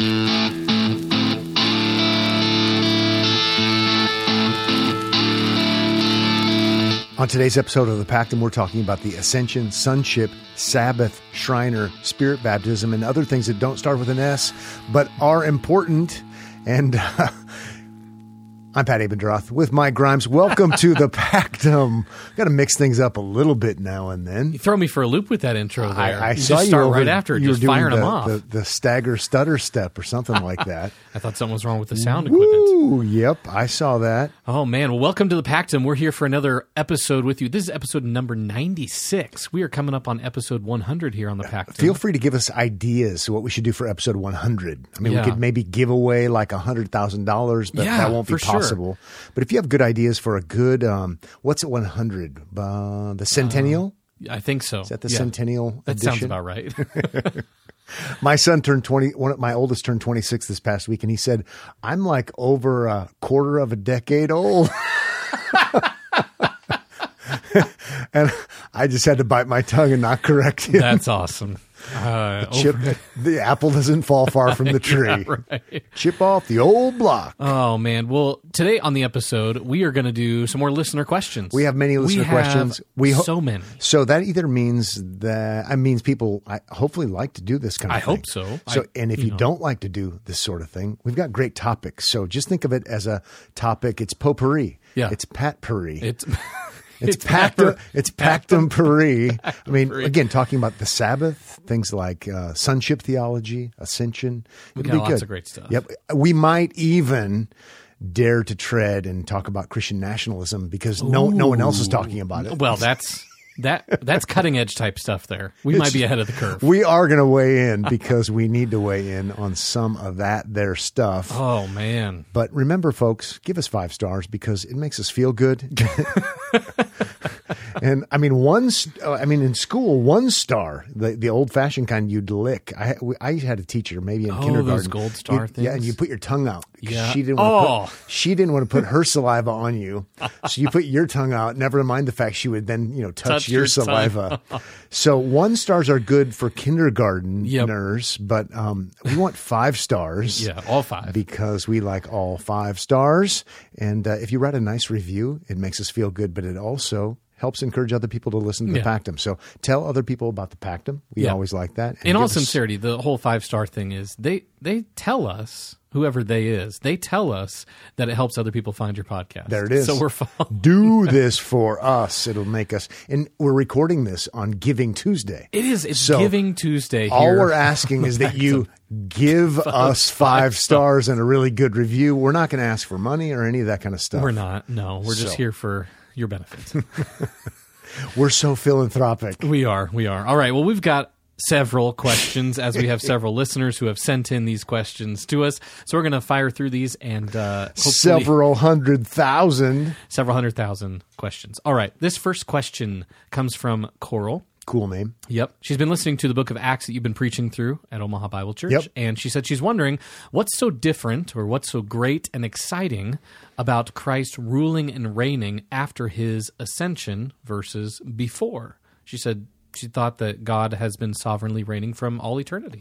On today's episode of the Pactum, we're talking about the ascension, sonship, Sabbath, Schreiner, spirit baptism, and other things that don't start with an S, but are important. And uh, I'm Pat Abendroth with Mike Grimes. Welcome to the Pactum. Got to mix things up a little bit now and then. You throw me for a loop with that intro there. I, I saw you start over- right after, you were just doing firing the, them off. The, the stagger stutter step or something like that. I thought something was wrong with the sound equipment. Ooh, yep, I saw that. Oh man, well welcome to the Pactum. We're here for another episode with you. This is episode number 96. We are coming up on episode 100 here on the Pactum. Feel free to give us ideas what we should do for episode 100. I mean, Yeah. we could maybe give away like $100,000, but Yeah, that won't be for sure. possible. But if you have good ideas for a good, um, what's at 100? Uh, the Centennial? I think so. Is that the Yeah. Centennial That sounds about right. My son turned 20, one of my oldest turned 26 this past week, and he said, I'm like over a quarter of a decade old. and I just had to bite my tongue and not correct him. That's awesome. Uh, Chip, the apple doesn't fall far from the tree. right. Chip off the old block. Oh man. Well, today on the episode, we are going to do some more listener questions. We have many listener We questions. We ho- so many. So that either means that I means people I hopefully like to do this kind of thing. I thing. hope so. So I- and if you you, know. don't like to do this sort of thing, we've got great topics. So just think of it as a topic. It's potpourri. Yeah. It's pat pourri. It's It's, it's pactum. pepper- It's pactum. I mean, again, talking about the Sabbath, things like uh, sonship theology, ascension. We got be lots good. of great stuff. Yep. We might even dare to tread and talk about Christian nationalism because no no one else is talking about it. well, that's that that's cutting edge type stuff there. We might be ahead of the curve. We are going to weigh in because we need to weigh in on some of that there stuff. Oh man. But remember, folks, give us five stars because it makes us feel good. and I mean, one. st- uh, I mean, in school, one star, the the old fashioned kind you'd lick. I we- I had a teacher maybe in Oh, kindergarten. those gold star You- Yeah, and you put your tongue out. Yeah. She didn't. Want to Oh. put, she didn't want to put her saliva on you, so you put your tongue out. Never mind the fact she would then you know touch, Touch your, your saliva. so one stars are good for kindergarteners, Yep. but um, we want five stars Yeah, all five. because we like all five stars. And uh, if you write a nice review, it makes us feel good, but it also helps encourage other people to listen to the Yeah. Pactum. So tell other people about the Pactum. We Yeah. always like that. And In all us- sincerity, the whole five star thing is they they tell us whoever they is they tell us that it helps other people find your podcast. There it is. So we're fine. do this for us. It'll make us. And we're recording this on Giving Tuesday. It is. It's So, Giving Tuesday. All we're asking is that you give us five stars and a really good review. We're not going to ask for money or any of that kind of stuff. We're not. No, we're just here for your benefit. We're so philanthropic. we are. We are. All right. Well, we've got several questions as we have several listeners who have sent in these questions to us. So we're going to fire through these and uh, Several hundred thousand. several hundred thousand questions. All right. This first question comes from Coral. Cool name. Yep. She's been listening to the book of Acts that you've been preaching through at Omaha Bible Church. Yep. And she said she's wondering what's so different or what's so great and exciting about Christ ruling and reigning after his ascension versus before. She said she thought that God has been sovereignly reigning from all eternity.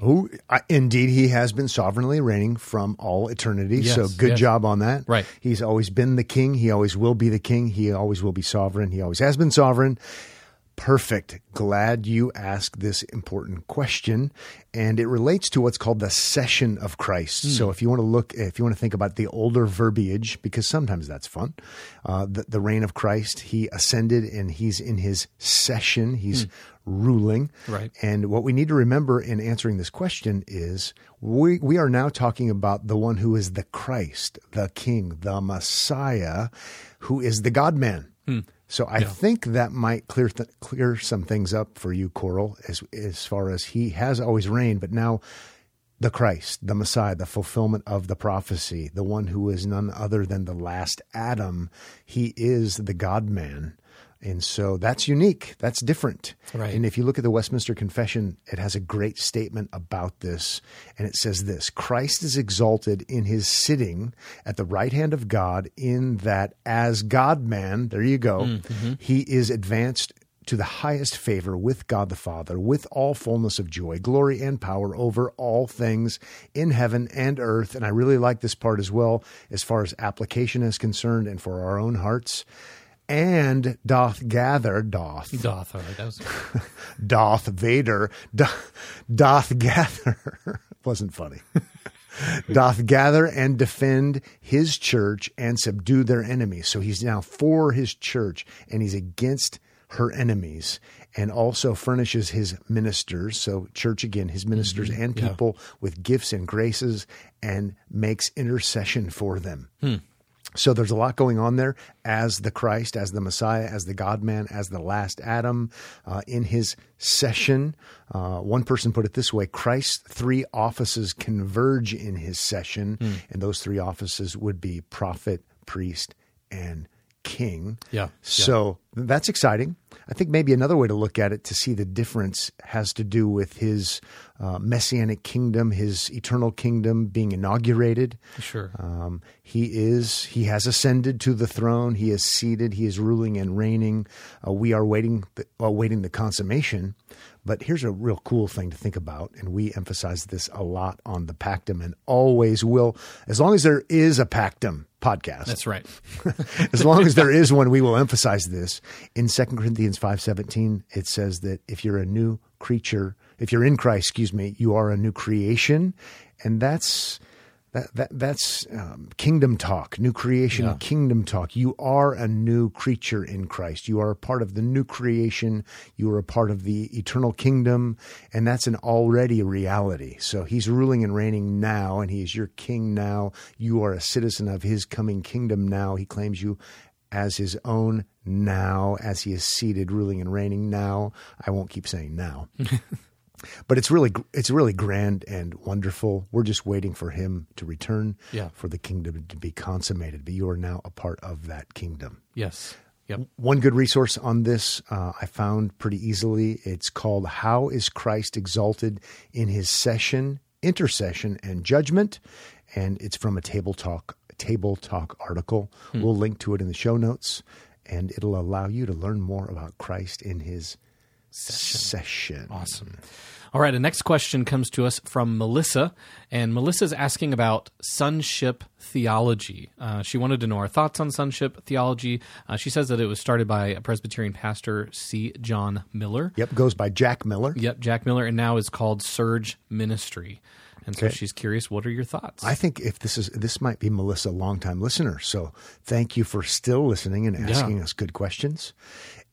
Uh, indeed he has been sovereignly reigning from all eternity. Yes, so good yes. job on that. Right. He's always been the king. He always will be the king. He always will be sovereign. He always has been sovereign. Perfect. Glad you asked this important question. And it relates to what's called the session of Christ. Hmm. So if you want to look, if you want to think about the older verbiage, because sometimes that's fun, uh, the, the reign of Christ, he ascended and he's in his session. He's ruling. Hmm. Right. And what we need to remember in answering this question is we, we are now talking about the one who is the Christ, the King, the Messiah, who is the God man. So I think that might clear th- clear some things up for you, Coral, as as far as he has always reigned, but now the Christ, the Messiah, the fulfillment of the prophecy, the one who is none other than the last Adam, he is the God man. And so that's unique. That's different. Right. And if you look at the Westminster Confession, it has a great statement about this. And it says this Christ is exalted in his sitting at the right hand of God, in that as God man, there you go, mm, mm-hmm. he is advanced to the highest favor with God the Father, with all fullness of joy, glory, and power over all things in heaven and earth. And I really like this part as well, as far as application is concerned and for our own hearts. And doth gather, doth, Doth. All right. That was doth Vader, doth, doth gather, wasn't funny. doth gather and defend his church and subdue their enemies. So he's now for his church and he's against her enemies and also furnishes his ministers. So, church again, his ministers mm-hmm. and people with gifts and graces and makes intercession for them. Hmm. So there's a lot going on there as the Christ, as the Messiah, as the God man, as the last Adam uh, in his session. Uh, one person put it this way Christ's three offices converge in his session, and those three offices would be prophet, priest, and king. Yeah. So that's exciting. I think maybe another way to look at it to see the difference has to do with his uh, messianic kingdom, his eternal kingdom being inaugurated. sure. Um, he is. He has ascended to the throne. He is seated. He is ruling and reigning. Uh, we are waiting, the, awaiting the consummation. But here's a real cool thing to think about, and we emphasize this a lot on the Pactum, and always will, as long as there is a Pactum podcast. That's right. as long as there is one, we will emphasize this. In 2 Corinthians five seventeen, it says that if you're a new creature, if you're in Christ, excuse me, you are a new creation, and that's that, that that's um, kingdom talk, new creation, Yeah. kingdom talk. You are a new creature in Christ. You are a part of the new creation. You are a part of the eternal kingdom, and that's an already reality. So He's ruling and reigning now, and He is your King now. You are a citizen of His coming kingdom now. He claims you as His own now, as He is seated, ruling and reigning now. I won't keep saying now but it's really it's really grand and wonderful. We're just waiting for him to return, Yeah. for the kingdom to be consummated. But you are now a part of that kingdom. Yes. Yep. One good resource on this uh, I found pretty easily. It's called "How is Christ Exalted in His Session, Intercession, and Judgment," and it's from a Table Talk Table Talk article. We'll link to it in the show notes, and it'll allow you to learn more about Christ in His session. Awesome. All right, the next question comes to us from Melissa, and Melissa's asking about sonship theology. Uh, she wanted to know our thoughts on sonship theology. Uh, she says that it was started by a Presbyterian pastor, C. John Miller. Yep, goes by Jack Miller. Yep, Jack Miller, and now is called Serge Ministry. And so Okay. she's curious, what are your thoughts? I think if this is this might be Melissa, longtime listener. So thank you for still listening and asking us good questions.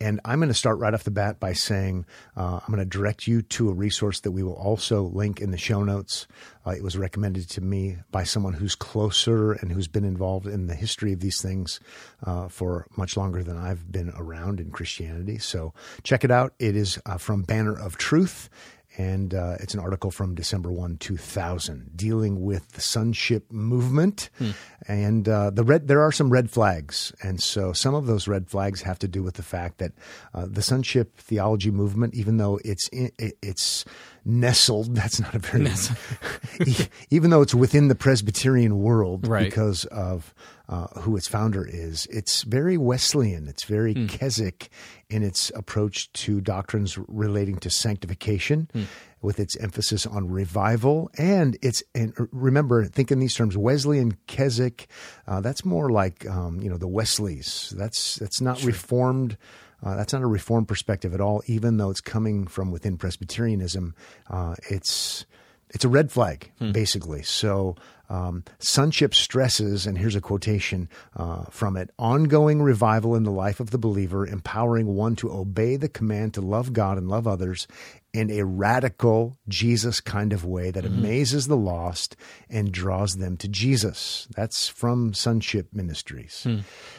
And I'm going to start right off the bat by saying uh, I'm going to direct you to a resource that we will also link in the show notes. Uh, it was recommended to me by someone who's closer and who's been involved in the history of these things uh, for much longer than I've been around in Christianity. So check it out. It is uh, from Banner of Truth and uh, it's an article from December 1, 2000, dealing with the sonship movement. And uh, the red, there are some red flags. And so some of those red flags have to do with the fact that uh, the sonship theology movement, even though it's, in, it, it's nestled, that's not a very, even though it's within the Presbyterian world, Right. because of uh, who its founder is. It's very Wesleyan. It's very Hmm. Keswick in its approach to doctrines relating to sanctification, Hmm. with its emphasis on revival. And it's and remember, think in these terms: Wesleyan, Keswick. Uh, that's more like um, you know the Wesleys. That's that's not reformed. Uh, that's not a reformed perspective at all. Even though it's coming from within Presbyterianism, uh, it's it's a red flag basically. So um, sonship stresses, and here's a quotation uh, from it: ongoing revival in the life of the believer, empowering one to obey the command to love God and love others in a radical Jesus kind of way that amazes the lost and draws them to Jesus. That's from Sonship Ministries.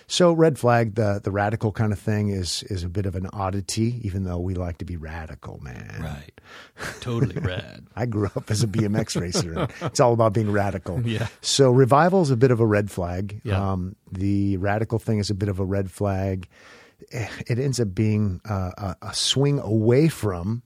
So red flag, the the radical kind of thing is is a bit of an oddity, even though we like to be radical, man. right. Totally rad. I grew up as a BMX racer. It's all about being radical. Yeah. So revival is a bit of a red flag. Yeah. Um, the radical thing is a bit of a red flag. Eh, It ends up being uh, a, a swing away from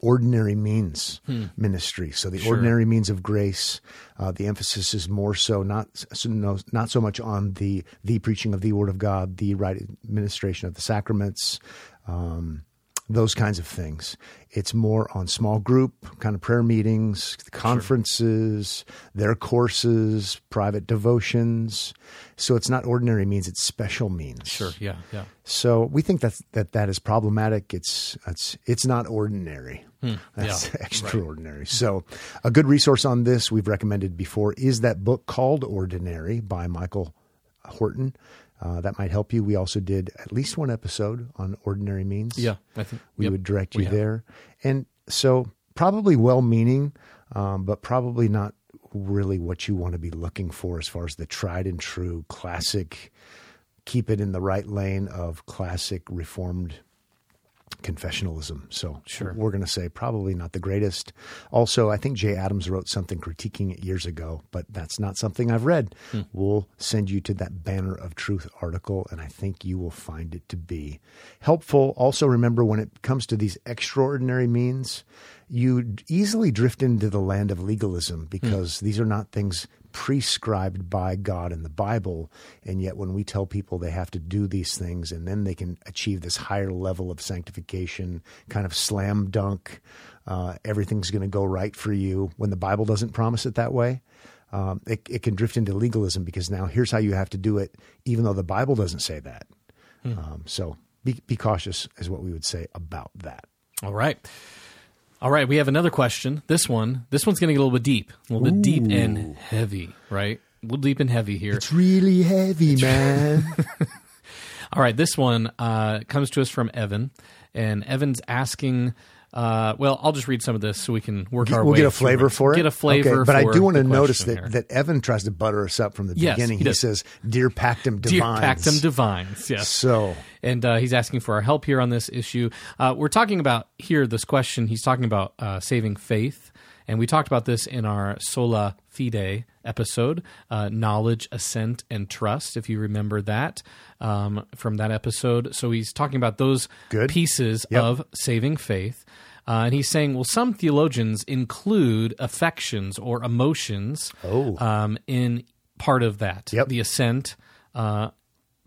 ordinary means ministry. So the Hmm. Sure. ordinary means of grace. Uh, the emphasis is more so not so, no, not so much on the the preaching of the Word of God, the right administration of the sacraments. Um, those kinds of things. It's more on small group kind of prayer meetings, conferences, their courses, private devotions. So it's not ordinary means; it's special means. Sure. Yeah. Yeah. So we think that that that is problematic. It's it's it's not ordinary. That's Hmm. Yeah, extraordinary. So a good resource on this we've recommended before is that book called Ordinary by Michael Horton. Uh, that might help you. We also did at least one episode on ordinary means. Yeah. I think we yep, would direct you there. And so probably well-meaning, um, but probably not really what you want to be looking for as far as the tried and true classic. Keep it in the right lane of classic reformed confessionalism. So Sure. we're going to say probably not the greatest. Also, I think Jay Adams wrote something critiquing it years ago, but that's not something I've read. Hmm. We'll send you to that Banner of Truth article, and I think you will find it to be helpful. Also, remember when it comes to these extraordinary means, you easily drift into the land of legalism because these are not things prescribed by God in the Bible. And yet, when we tell people they have to do these things and then they can achieve this higher level of sanctification, kind of slam dunk, uh, everything's going to go right for you, when the Bible doesn't promise it that way. Um, it, it can drift into legalism because now here's how you have to do it, even though the Bible doesn't say that. Um, so be, be cautious, is what we would say about that. All right. All right, we have another question. This one, this one's going to get a little bit deep, a little bit deep and heavy, right? A little deep and heavy here. It's really heavy, man. All right, this one uh, comes to us from Evan, and Evan's asking. Uh, well, I'll just read some of this so we can work our we'll way. get a flavor for it. Get a flavor. Okay, but I do want to notice that, here. that Evan tries to butter us up from the Yes, beginning. he He, says, "Dear Pactum Dear Divines." Pactum Divines, yes. So and uh, he's asking for our help here on this issue. Uh, we're talking about here this question. He's talking about uh, saving faith, and we talked about this in our Sola Fide episode, uh, knowledge, assent, and trust. If you remember that um, from that episode, so he's talking about those Good. pieces Yep. of saving faith. Uh, and he's saying, well, some theologians include affections or emotions Oh. um, in part of that. Yep. The assent, uh,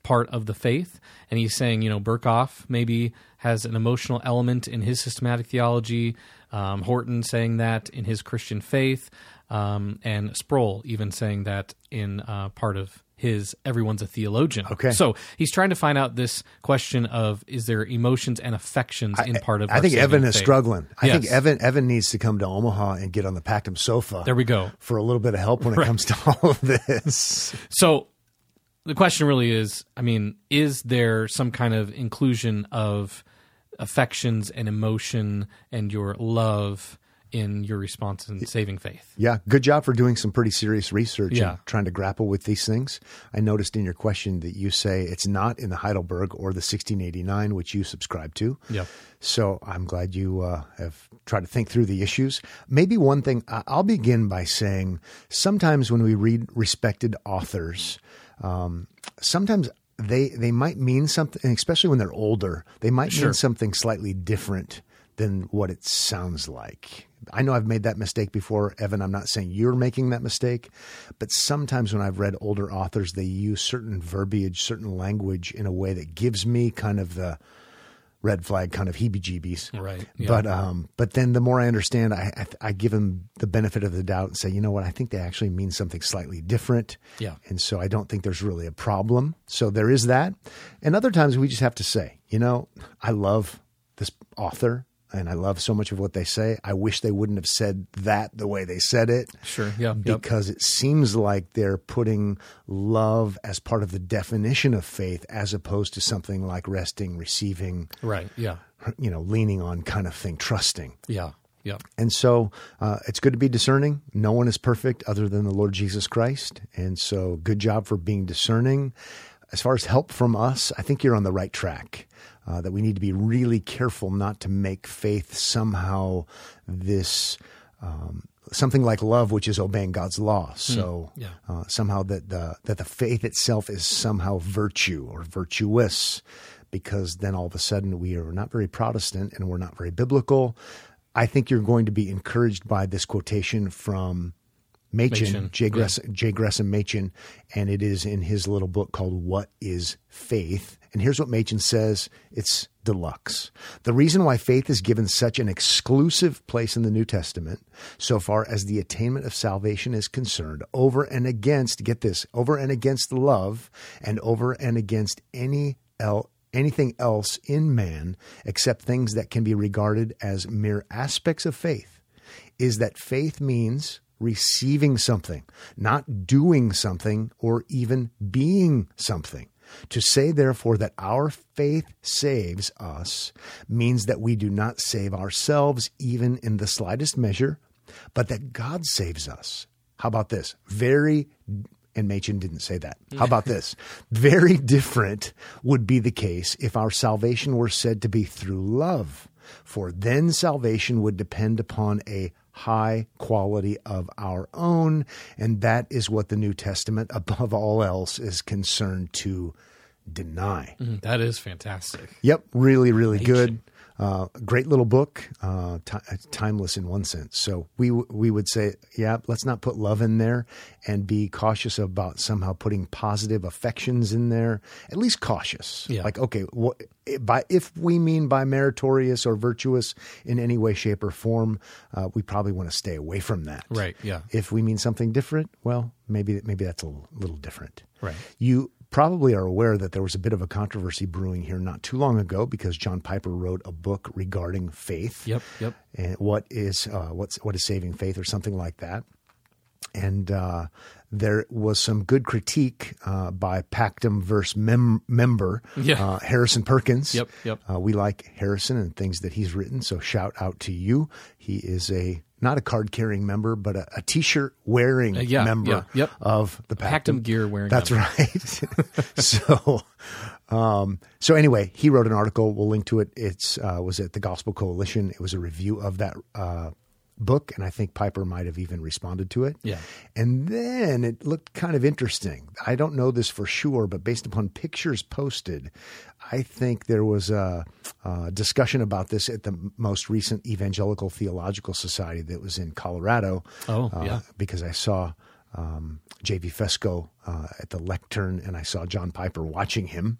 part of the faith. And he's saying, you know, Berkhof maybe has an emotional element in his systematic theology. Um, Horton saying that in his Christian faith, um, and Sproul even saying that in uh, part of his "Everyone's a Theologian." Okay. so he's trying to find out this question of is there emotions and affections in part of? I think Evan is faith? struggling. I think Evan Evan needs to come to Omaha and get on the Pactum sofa. There we go. for a little bit of help when it comes to all of this. So the question really is I mean, is there some kind of inclusion of affections and emotion and your love in your response in saving faith? Yeah, good job for doing some pretty serious research Yeah. and trying to grapple with these things. I noticed in your question that you say it's not in the Heidelberg or the 1689, which you subscribe to. Yeah. So I'm glad you uh, have tried to think through the issues. Maybe one thing I'll begin by saying sometimes when we read respected authors, um, sometimes they they might mean something, especially when they're older. They might Sure. mean something slightly different than what it sounds like. I know I've made that mistake before, Evan. I'm not saying you're making that mistake, but sometimes when I've read older authors, they use certain verbiage, certain language in a way that gives me kind of the red flag kind of heebie-jeebies. Right, yeah. But um, but then the more I understand, I, I I give them the benefit of the doubt and say, you know what, I think they actually mean something slightly different. Yeah. And so I don't think there's really a problem. So there is that. And other times we just have to say, you know, I love this author and I love so much of what they say. I wish they wouldn't have said that the way they said it Sure. Yeah. Yep. because it seems like they're putting love as part of the definition of faith as opposed to something like resting, receiving, Right. Yeah. you know, leaning on kind of thing, trusting. Yeah. Yeah. And so uh, it's good to be discerning. No one is perfect other than the Lord Jesus Christ. And so good job for being discerning. As far as help from us, I think you're on the right track. Uh, that we need to be really careful not to make faith somehow this um, something like love, which is obeying God's law. So yeah. uh, somehow that the that the faith itself is somehow virtue or virtuous, because then all of a sudden we are not very Protestant and we're not very biblical. I think you're going to be encouraged by this quotation from Machen, Machen, J. yeah. Gresham, J. Gresham Machen, and it is in his little book called What is Faith? And here's what Machen says it's deluxe. The reason why faith is given such an exclusive place in the New Testament, so far as the attainment of salvation is concerned, over and against, get this, over and against love and over and against any el- anything else in man except things that can be regarded as mere aspects of faith, is that faith means receiving something, not doing something or even being something. To say, therefore, that our faith saves us means that we do not save ourselves even in the slightest measure, but that God saves us. How about this? Very, and Machen didn't say that. How about this? Very different would be the case if our salvation were said to be through love, for then salvation would depend upon a high quality of our own, and that is what the New Testament, above all else, is concerned to deny. Mm, That is fantastic. Yep, really, really good. Uh, great little book, uh, ti timeless in one sense. So we w- we would say, yeah, let's not put love in there, and be cautious about somehow putting positive affections in there. At least cautious. Yeah. Like, okay, what, by if we mean by meritorious or virtuous in any way, shape, or form, uh, we probably want to stay away from that. Right, yeah. If we mean something different, well, maybe maybe that's a little, little different. Right. You probably are aware that there was a bit of a controversy brewing here not too long ago because John Piper wrote a book regarding faith. Yep, yep. And what is uh, what's what is saving faith or something like that. And uh, there was some good critique uh, by Pactum verse mem- member Yeah. uh, Harrison Perkins. Yep, yep. Uh, we like Harrison and things that he's written, so shout out to you. He is a not a card carrying member, but a, a t-shirt wearing Uh, yeah, member yeah, yep. of the Pactum, Pactum gear wearing That's member. right. so, um, so anyway, he wrote an article. We'll link to it. It's uh, was at the Gospel Coalition. It was a review of that uh, book, and I think Piper might have even responded to it. Yeah. And then it looked kind of interesting. I don't know this for sure, but based upon pictures posted, I think there was a, a discussion about this at the most recent Evangelical Theological Society that was in Colorado. Oh, uh, yeah. Because I saw um, J.V. Fesko uh, at the lectern, and I saw John Piper watching him.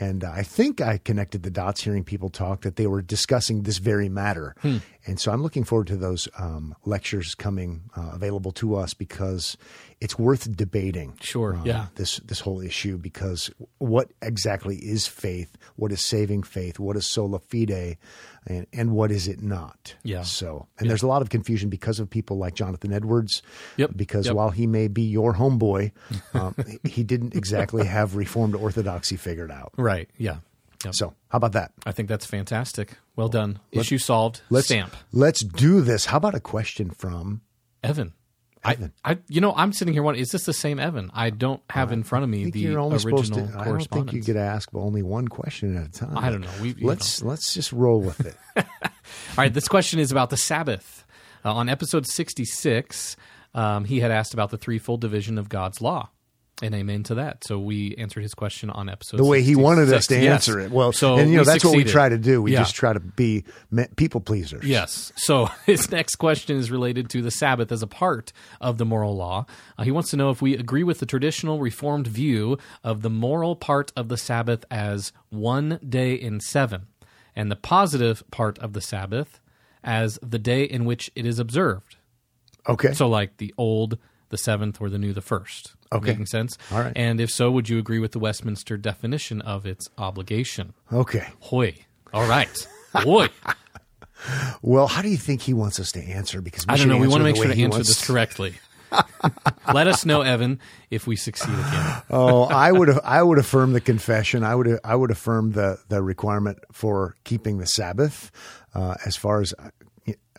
And I think I connected the dots hearing people talk that they were discussing this very matter. Hmm. And so I'm looking forward to those um, lectures coming uh, available to us because it's worth debating. Sure, uh, yeah. This this whole issue because what exactly is faith? What is saving faith? What is sola fide? And, and what is it not? Yeah. So, and there's a lot of confusion because of people like Jonathan Edwards. Yep, Because yep. while he may be your homeboy, um, he didn't exactly have Reformed orthodoxy figured out. Right, yeah. Yep. So, how about that? I think that's fantastic. Well done. Issue solved. Let's Stamp. Let's do this. How about a question from Evan. Evan? I, I, you know, I'm sitting here wondering, is this the same Evan? I don't have in front of me the you're only original supposed to. I don't think you get to ask only one question at a time. I don't know. We- let's let's just roll with it. All right, this question is about the Sabbath. Uh, on episode 66, um, he had asked about the threefold division of God's law. And amen to that. So we answered his question on episode the way he wanted us to 66. Yes. answer it. Well, so and you know that's what we try to do. We Yeah. just try to be people pleasers. Yes. So his next question is related to the Sabbath as a part of the moral law. Uh, he wants to know if we agree with the traditional Reformed view of the moral part of the Sabbath as one day in seven, and the positive part of the Sabbath as the day in which it is observed. Okay. So, like the old, the seventh, or the new, the first. Okay. Making sense? All right. And if so, would you agree with the Westminster definition of its obligation? okay. Hoy. All right. Hoy. Well, how do you think he wants us to answer? Because we I don't know. We want to make sure to he answer this correctly. Let us know, Evan, if we succeed again. oh, I would I would affirm the confession. I would I would affirm the the requirement for keeping the Sabbath. Uh, as far as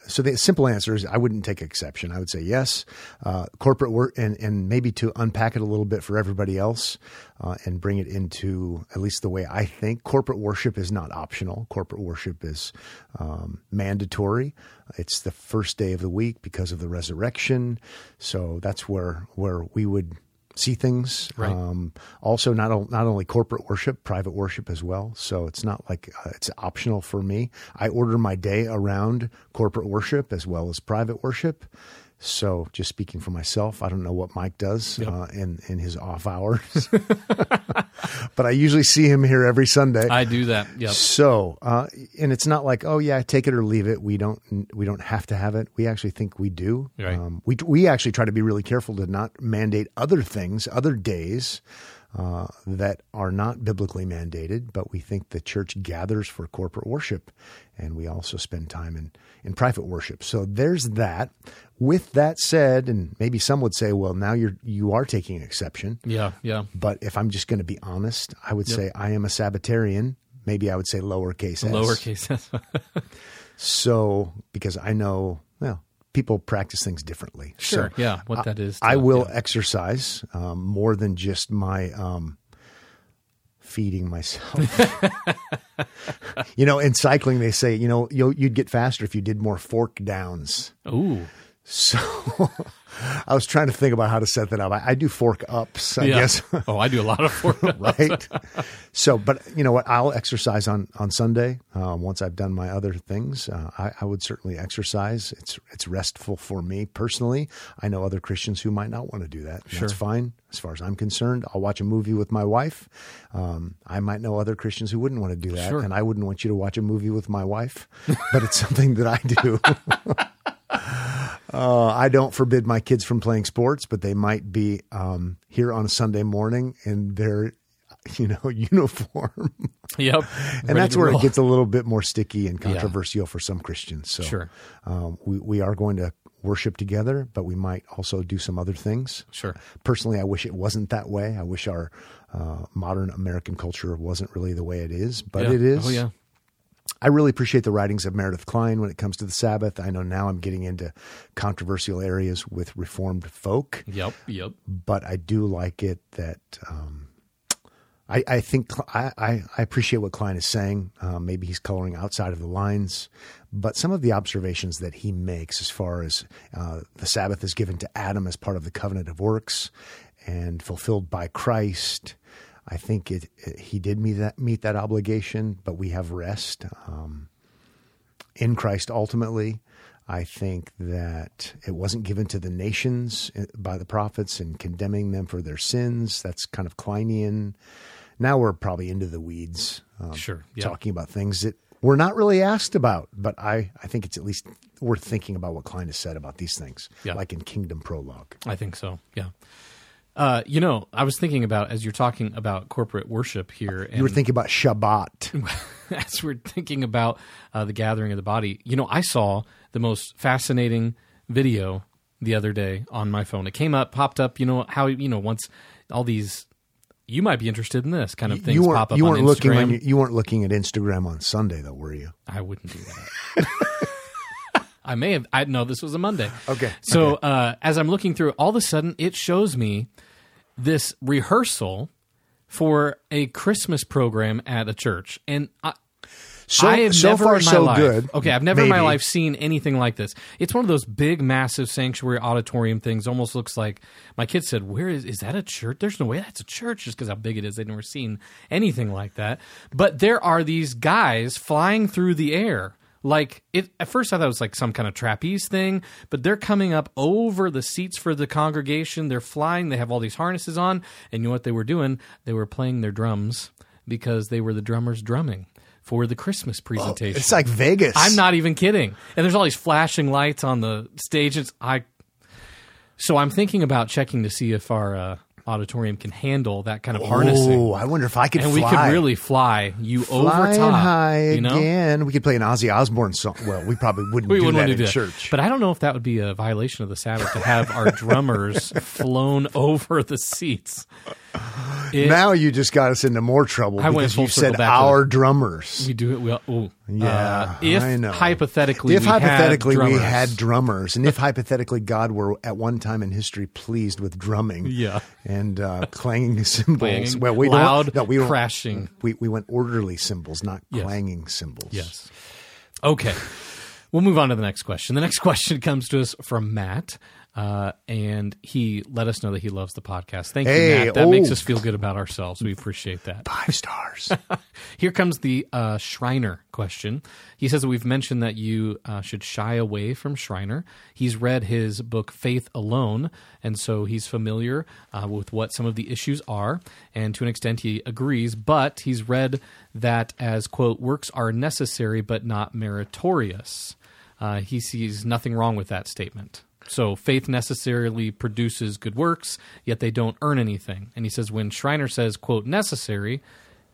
so, the simple answer is I wouldn't take exception. I would say yes. Uh, corporate work and and maybe to unpack it a little bit for everybody else uh, and bring it into at least the way I think. Corporate worship is not optional. Corporate worship is um, mandatory. It's the first day of the week because of the resurrection. So that's where where we would see things. Right. Um, also, not o- not only corporate worship, private worship as well. So it's not like uh, it's optional for me. I order my day around corporate worship as well as private worship. So, just speaking for myself, I don't know what Mike does uh, in in his off hours, but I usually see him here every Sunday. I do that. Yep. So, uh, and it's not like, oh yeah, take it or leave it. We don't, we don't have to have it. We actually think we do. Right. Um, we we actually try to be really careful to not mandate other things, other days uh, that are not biblically mandated. But we think the church gathers for corporate worship, and we also spend time in in private worship. So there's that. With that said, and maybe some would say, well, now you're you are taking an exception. Yeah. Yeah. But if I'm just going to be honest, I would say I am a Sabbatarian. Maybe I would say lowercase s. Lowercase. S. so because I know, well, people practice things differently. sure. So yeah. What that is. I to- will yeah. exercise um, more than just my um, feeding myself. you know, in cycling, they say, you know, you'll, you'd get faster if you did more fork downs. Ooh. So I was trying to think about how to set that up. I, I do fork ups, I Yeah. guess. oh, I do a lot of work. right? so, but you know what? I'll exercise on on Sunday uh, once I've done my other things. Uh, I, I would certainly exercise. It's it's restful for me personally. I know other Christians who might not want to do that. and That's fine as far as I'm concerned. I'll watch a movie with my wife. Um, I might know other Christians who wouldn't want to do that, Sure. and I wouldn't want you to watch a movie with my wife. but it's something that I do. Uh, I don't forbid my kids from playing sports, but they might be um, here on a Sunday morning in their, you know, uniform, Yep. and that's where it gets a little bit more sticky and Yeah. controversial for some Christians. So, Sure. um, we we are going to worship together, but we might also do some other things. Sure. Personally, I wish it wasn't that way. I wish our uh, modern American culture wasn't really the way it is, but Yeah. it is. Oh yeah. I really appreciate the writings of Meredith Kline when it comes to the Sabbath. I know now I'm getting into controversial areas with Reformed folk, Yep. Yep. but I do like it that um, I, I think I, I, I appreciate what Kline is saying. Um, maybe he's coloring outside of the lines, but some of the observations that he makes as far as uh, the Sabbath is given to Adam as part of the covenant of works and fulfilled by Christ. I think it, it- he did meet that meet that obligation, but we have rest um, in Christ ultimately. I think that it wasn't given to the nations uh, by the prophets and condemning them for their sins. That's kind of Klinean. Now we're probably into the weeds, um, Sure, yeah. talking about things that we're not really asked about. But I, I think it's at least worth thinking about what Kline has said about these things, Yeah. like in Kingdom Prologue. I think so. Yeah. Uh, you know, I was thinking about as you're talking about corporate worship here, and You were thinking about Shabbat. as we're thinking about uh, the gathering of the body, you know, I saw the most fascinating video the other day on my phone. It came up, popped up. You know how you know once all these. You might be interested in this kind of things you weren't, pop up you weren't looking Instagram. on, you weren't looking at Instagram on Sunday though, were you? I wouldn't do that. I may have. I know this was a Monday. Okay, So uh, as I'm looking through, all of a sudden it shows me this rehearsal for a Christmas program at a church, and I, So, I have so never far in my so life, good. Okay, I've never in my life seen anything like this. It's one of those big, massive sanctuary auditorium things. Almost looks like my kids said, "Where is is that a church?" There's no way that's a church, just because how big it is. They've never seen anything like that. But there are these guys flying through the air. Like it at first I thought it was like some kind of trapeze thing, but they're coming up over the seats for the congregation. They're flying, they have all these harnesses on, and you know what they were doing? They were playing their drums because they were the drummers drumming for the Christmas presentation. It's like Vegas. I'm not even kidding. And there's all these flashing lights on the stage. It's I. So I'm thinking about checking to see if our uh, auditorium can handle that kind of harnessing, Oh, I wonder if I could and fly. we could really fly you over Flying top. high you know, again. We could play an Ozzy Osbourne song. Well, we probably wouldn't we do wouldn't that to in do church. But I don't know if that would be a violation of the Sabbath to have our drummers flown over the seats. It- now you just got us into more trouble I because you said our drummers. we do it well. Ooh. Yeah, Uh, if I know. hypothetically, if we had hypothetically we had drummers, and if hypothetically God were at one time in history pleased with drumming, Yeah. and uh, clanging cymbals, Clanging, well, we loud, don't, no, we crashing. We we went orderly cymbals, not Yes. clanging cymbals. Yes. Okay. We'll move on to the next question. The next question comes to us from Matt. Uh, and he let us know that he loves the podcast. Thank Hey, you, Matt. That oh. makes us feel good about ourselves. We appreciate that. Five stars. Here comes the uh, Schreiner question. He says that we've mentioned that you uh, should shy away from Schreiner. He's read his book Faith Alone, and so he's familiar uh, with what some of the issues are, and to an extent he agrees. But he's read that as quote works are necessary but not meritorious. Uh, he sees nothing wrong with that statement. So faith necessarily produces good works, yet they don't earn anything. And he says when Schreiner says quote necessary,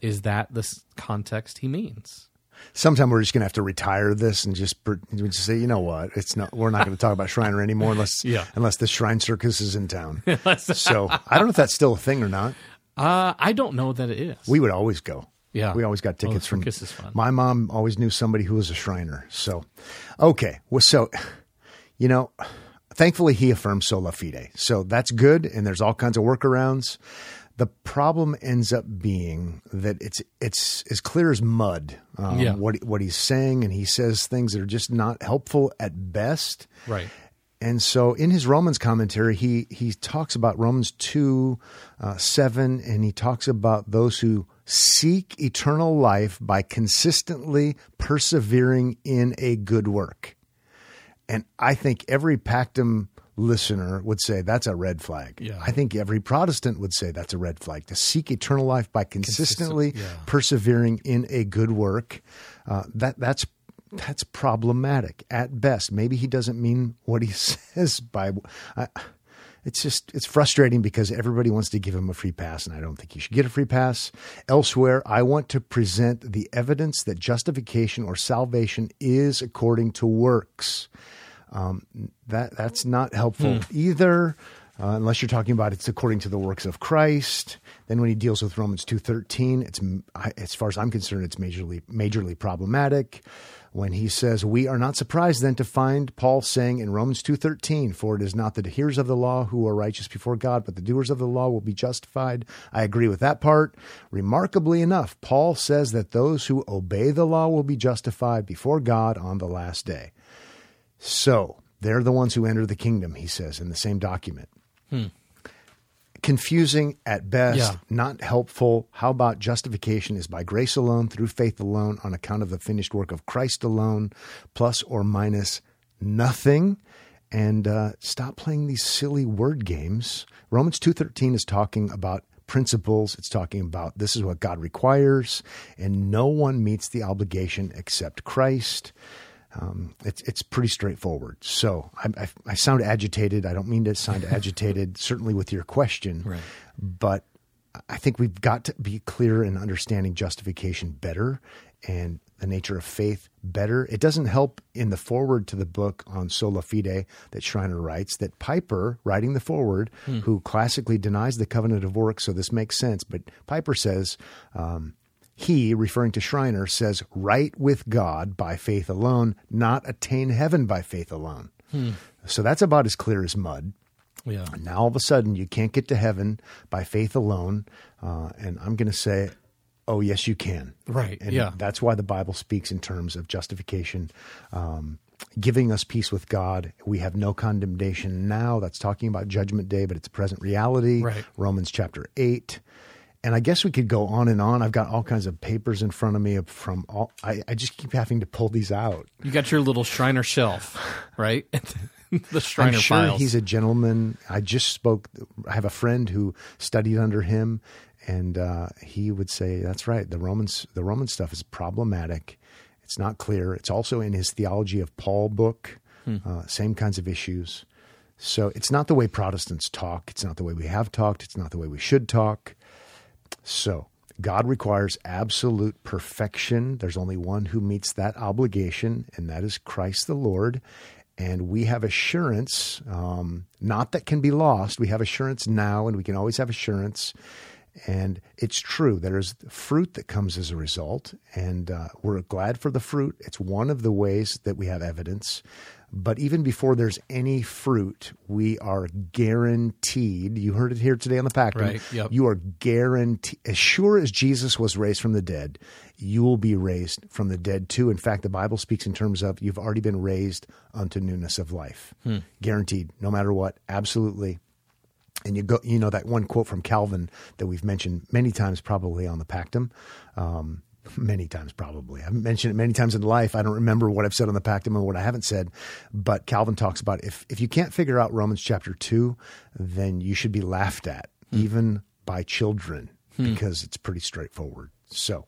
is that the context he means? Sometime we're just going to have to retire this and just, just say, you know what? It's not. We're not going to talk about Schreiner anymore unless Yeah. unless the Shrine Circus is in town. so I don't know if that's still a thing or not. Uh, I don't know that it is. We would always go. Yeah. we always got Oh, tickets from. circus is fun. My mom always knew somebody who was a Shriner. So, okay, well, so you know, thankfully he affirms sola fide, so that's good. And there's all kinds of workarounds. The problem ends up being that it's it's as clear as mud. Um, Yeah. What what he's saying, and he says things that are just not helpful at best. right. And so in his Romans commentary, he, he talks about Romans 2 uh, 7, and he talks about those who seek eternal life by consistently persevering in a good work. And I think every Pactum listener would say that's a red flag. Yeah. I think every Protestant would say that's a red flag. To seek eternal life by consistently yeah. persevering in a good work, uh, that that's that's problematic at best. Maybe he doesn't mean what he says by. I, it's just it's frustrating because everybody wants to give him a free pass, and I don't think he should get a free pass. Elsewhere, I want to present the evidence that justification or salvation is according to works. Um, that that's not helpful either. Uh, unless you're talking about it's according to the works of Christ. Then when he deals with Romans two thirteen, it's I- as far as I'm concerned, it's majorly majorly problematic. When he says, "We are not surprised then to find Paul saying in Romans two thirteen, for it is not the hearers of the law who are righteous before God, but the doers of the law will be justified." I agree with that part. Remarkably enough, Paul says that those who obey the law will be justified before God on the last day. So they're the ones who enter the kingdom, he says in the same document. Hmm. Confusing at best, Yeah. not helpful. How about justification is by grace alone, through faith alone, on account of the finished work of Christ alone, plus or minus nothing? And uh, stop playing these silly word games. Romans two thirteen is talking about principles. It's talking about this is what God requires, and no one meets the obligation except Christ. Um, it's it's pretty straightforward. So I, I, I sound agitated. I don't mean to sound agitated. Certainly with your question, Right. but I think we've got to be clear in understanding justification better and the nature of faith better. It doesn't help in the forward to the book on sola fide that Schreiner writes that Piper, writing the forward, who classically denies the covenant of works, so this makes sense, but Piper says, um, he, referring to Schreiner, says, right with God by faith alone, not attain heaven by faith alone. So that's about as clear as mud. Yeah. Now all of a sudden you can't get to heaven by faith alone, uh, and I'm going to say, oh yes, you can. Right, And yeah. That's why the Bible speaks in terms of justification, um, giving us peace with God. We have no condemnation now. That's talking about Judgment Day, but it's a present reality. Right. Romans chapter eight. And I guess we could go on and on. I've got all kinds of papers in front of me from all. I, I just keep having to pull these out. You got your little Schreiner shelf, right? the Schreiner I'm sure files. he's a gentleman. I just spoke. I have a friend who studied under him, and uh, he would say that's right. The Romans, the Roman stuff is problematic. It's not clear. It's also in his theology of Paul book. Uh, same kinds of issues. So it's not the way Protestants talk. It's not the way we have talked. It's not the way we should talk. So God requires absolute perfection. There's only one who meets that obligation, and that is Christ the Lord. And we have assurance, um, not that can be lost. We have assurance now, and we can always have assurance. And it's true. There's fruit that comes as a result, and uh, we're glad for the fruit. It's one of the ways that we have evidence. But even before there's any fruit, we are guaranteed. You heard it here today on the Pactum. Right, yep. You are guaranteed, as sure as Jesus was raised from the dead, you will be raised from the dead too. In fact, the Bible speaks in terms of you've already been raised unto newness of life. Guaranteed, no matter what. Absolutely. And you go, you know, that one quote from Calvin that we've mentioned many times, probably on the Pactum. Um, many times, probably. I've mentioned it many times in life. I don't remember what I've said on the Pactum and what I haven't said. But Calvin talks about if, if you can't figure out Romans chapter 2, then you should be laughed at, hmm. even by children, hmm. because it's pretty straightforward. So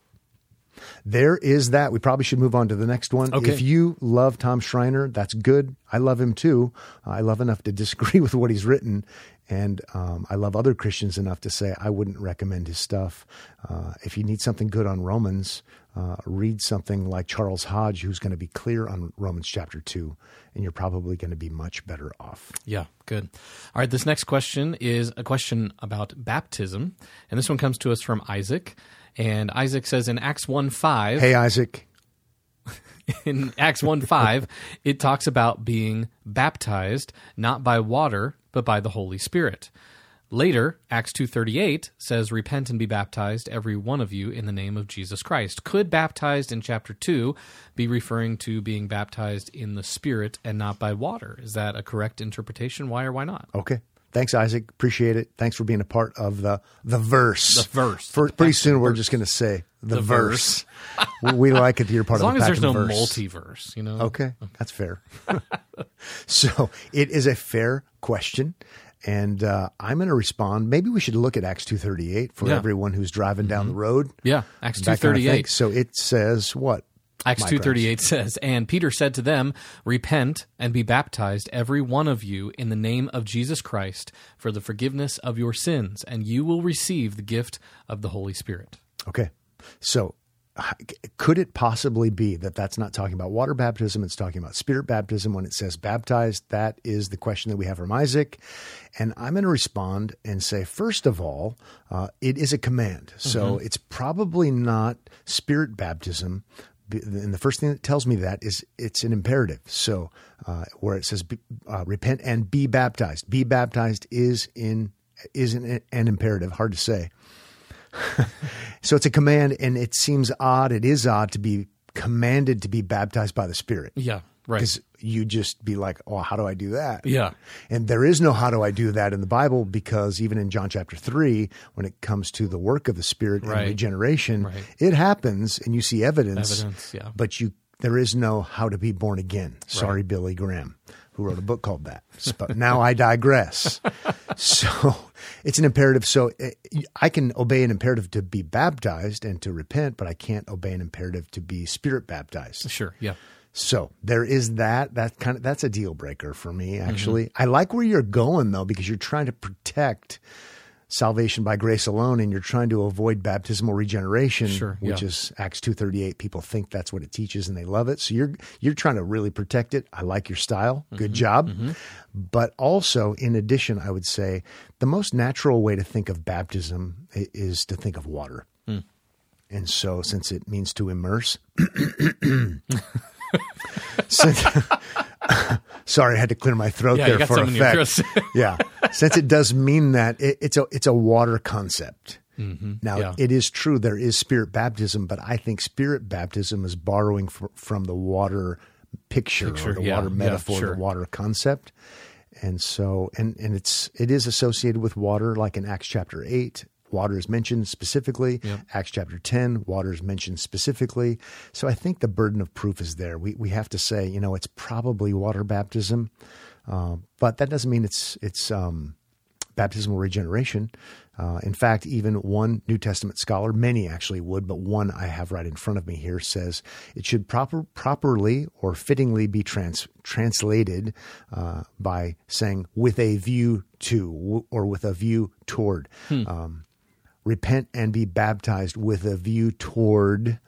there is that. We probably should move on to the next one. Okay. If you love Tom Schreiner, that's good. I love him too. I love enough to disagree with what he's written. And um, I love other Christians enough to say I wouldn't recommend his stuff. Uh, if you need something good on Romans, uh, read something like Charles Hodge, who's going to be clear on Romans chapter 2, and you're probably going to be much better off. Yeah, good. All right, this next question is a question about baptism. And this one comes to us from Isaac. And Isaac says in Acts 1 5, Hey, Isaac. in Acts 1 5, it talks about being baptized not by water, but by the Holy Spirit. Later, Acts 2:38 says repent and be baptized every one of you in the name of Jesus Christ. Could baptized in chapter 2 be referring to being baptized in the spirit and not by water? Is that a correct interpretation? Why or why not? Okay. Thanks, Isaac. Appreciate it. Thanks for being a part of the the verse. The verse. For, pretty soon, we're just going to say the, The verse. we we like it. You're part As of long the as there's no verse. multiverse, you know. Okay, that's fair. so it is a fair question, and uh, I'm going to respond. Maybe we should look at Acts two thirty eight for Yeah. Mm-hmm. everyone who's driving down the road. Yeah, Acts That kind of 2:38. So it says what? Acts two thirty eight says, and Peter said to them, Repent and be baptized, every one of you, in the name of Jesus Christ, for the forgiveness of your sins, and you will receive the gift of the Holy Spirit. Okay. So could it possibly be that that's not talking about water baptism? It's talking about spirit baptism when it says baptized. That is the question that we have from Isaac. And I'm going to respond and say, first of all, uh, it is a command. So it's probably not spirit baptism. And the first thing that tells me that is it's an imperative. So uh, where it says uh, repent and be baptized, be baptized is in is an, an imperative. Hard to say. So it's a command, and it seems odd. It is odd to be commanded to be baptized by the Spirit. Yeah, right. Because you just be like, oh, how do I do that? Yeah. And there is no how do I do that in the Bible because even in John chapter 3, when it comes to the work of the Spirit Right. and regeneration, Right. it happens and you see evidence. Evidence, yeah. But you there is no how to be born again. Sorry, Billy Graham, who wrote a book called that. But now I digress. so it's an imperative. So eh, I can obey an imperative to be baptized and to repent, but I can't obey an imperative to be spirit baptized. Sure, yeah. So there is that. That kind of that's a deal breaker for me. Mm-hmm. Actually, I like where you're going though because you're trying to protect salvation by grace alone, and you're trying to avoid baptismal regeneration, Sure, which yeah. is Acts two thirty eight. People think that's what it teaches, and they love it. So you're you're trying to really protect it. I like your style. Good mm-hmm, job. Mm-hmm. But also, in addition, I would say the most natural way to think of baptism is to think of water. Hmm. And so, since it means to immerse, since, sorry, I had to clear my throat Yeah, there for something in your effect. yeah, since it does mean that it, it's a it's a water concept. Now, Mm-hmm. Yeah. it is true there is spirit baptism, but I think spirit baptism is borrowing fr- from the water picture, Picture, or the yeah, water metaphor, sure. the water concept. And so, and and it's it is associated with water, like in Acts chapter eight. Water is mentioned specifically. Yep. Acts chapter 10, water is mentioned specifically. So I think the burden of proof is there. We, we have to say, you know, it's probably water baptism, uh, but that doesn't mean it's, it's um, baptismal regeneration. Uh, in fact, even one New Testament scholar, many actually would, but one I have right in front of me here says it should proper, properly or fittingly be trans, translated uh, by saying with a view to or with a view toward. Um, repent and be baptized with a view toward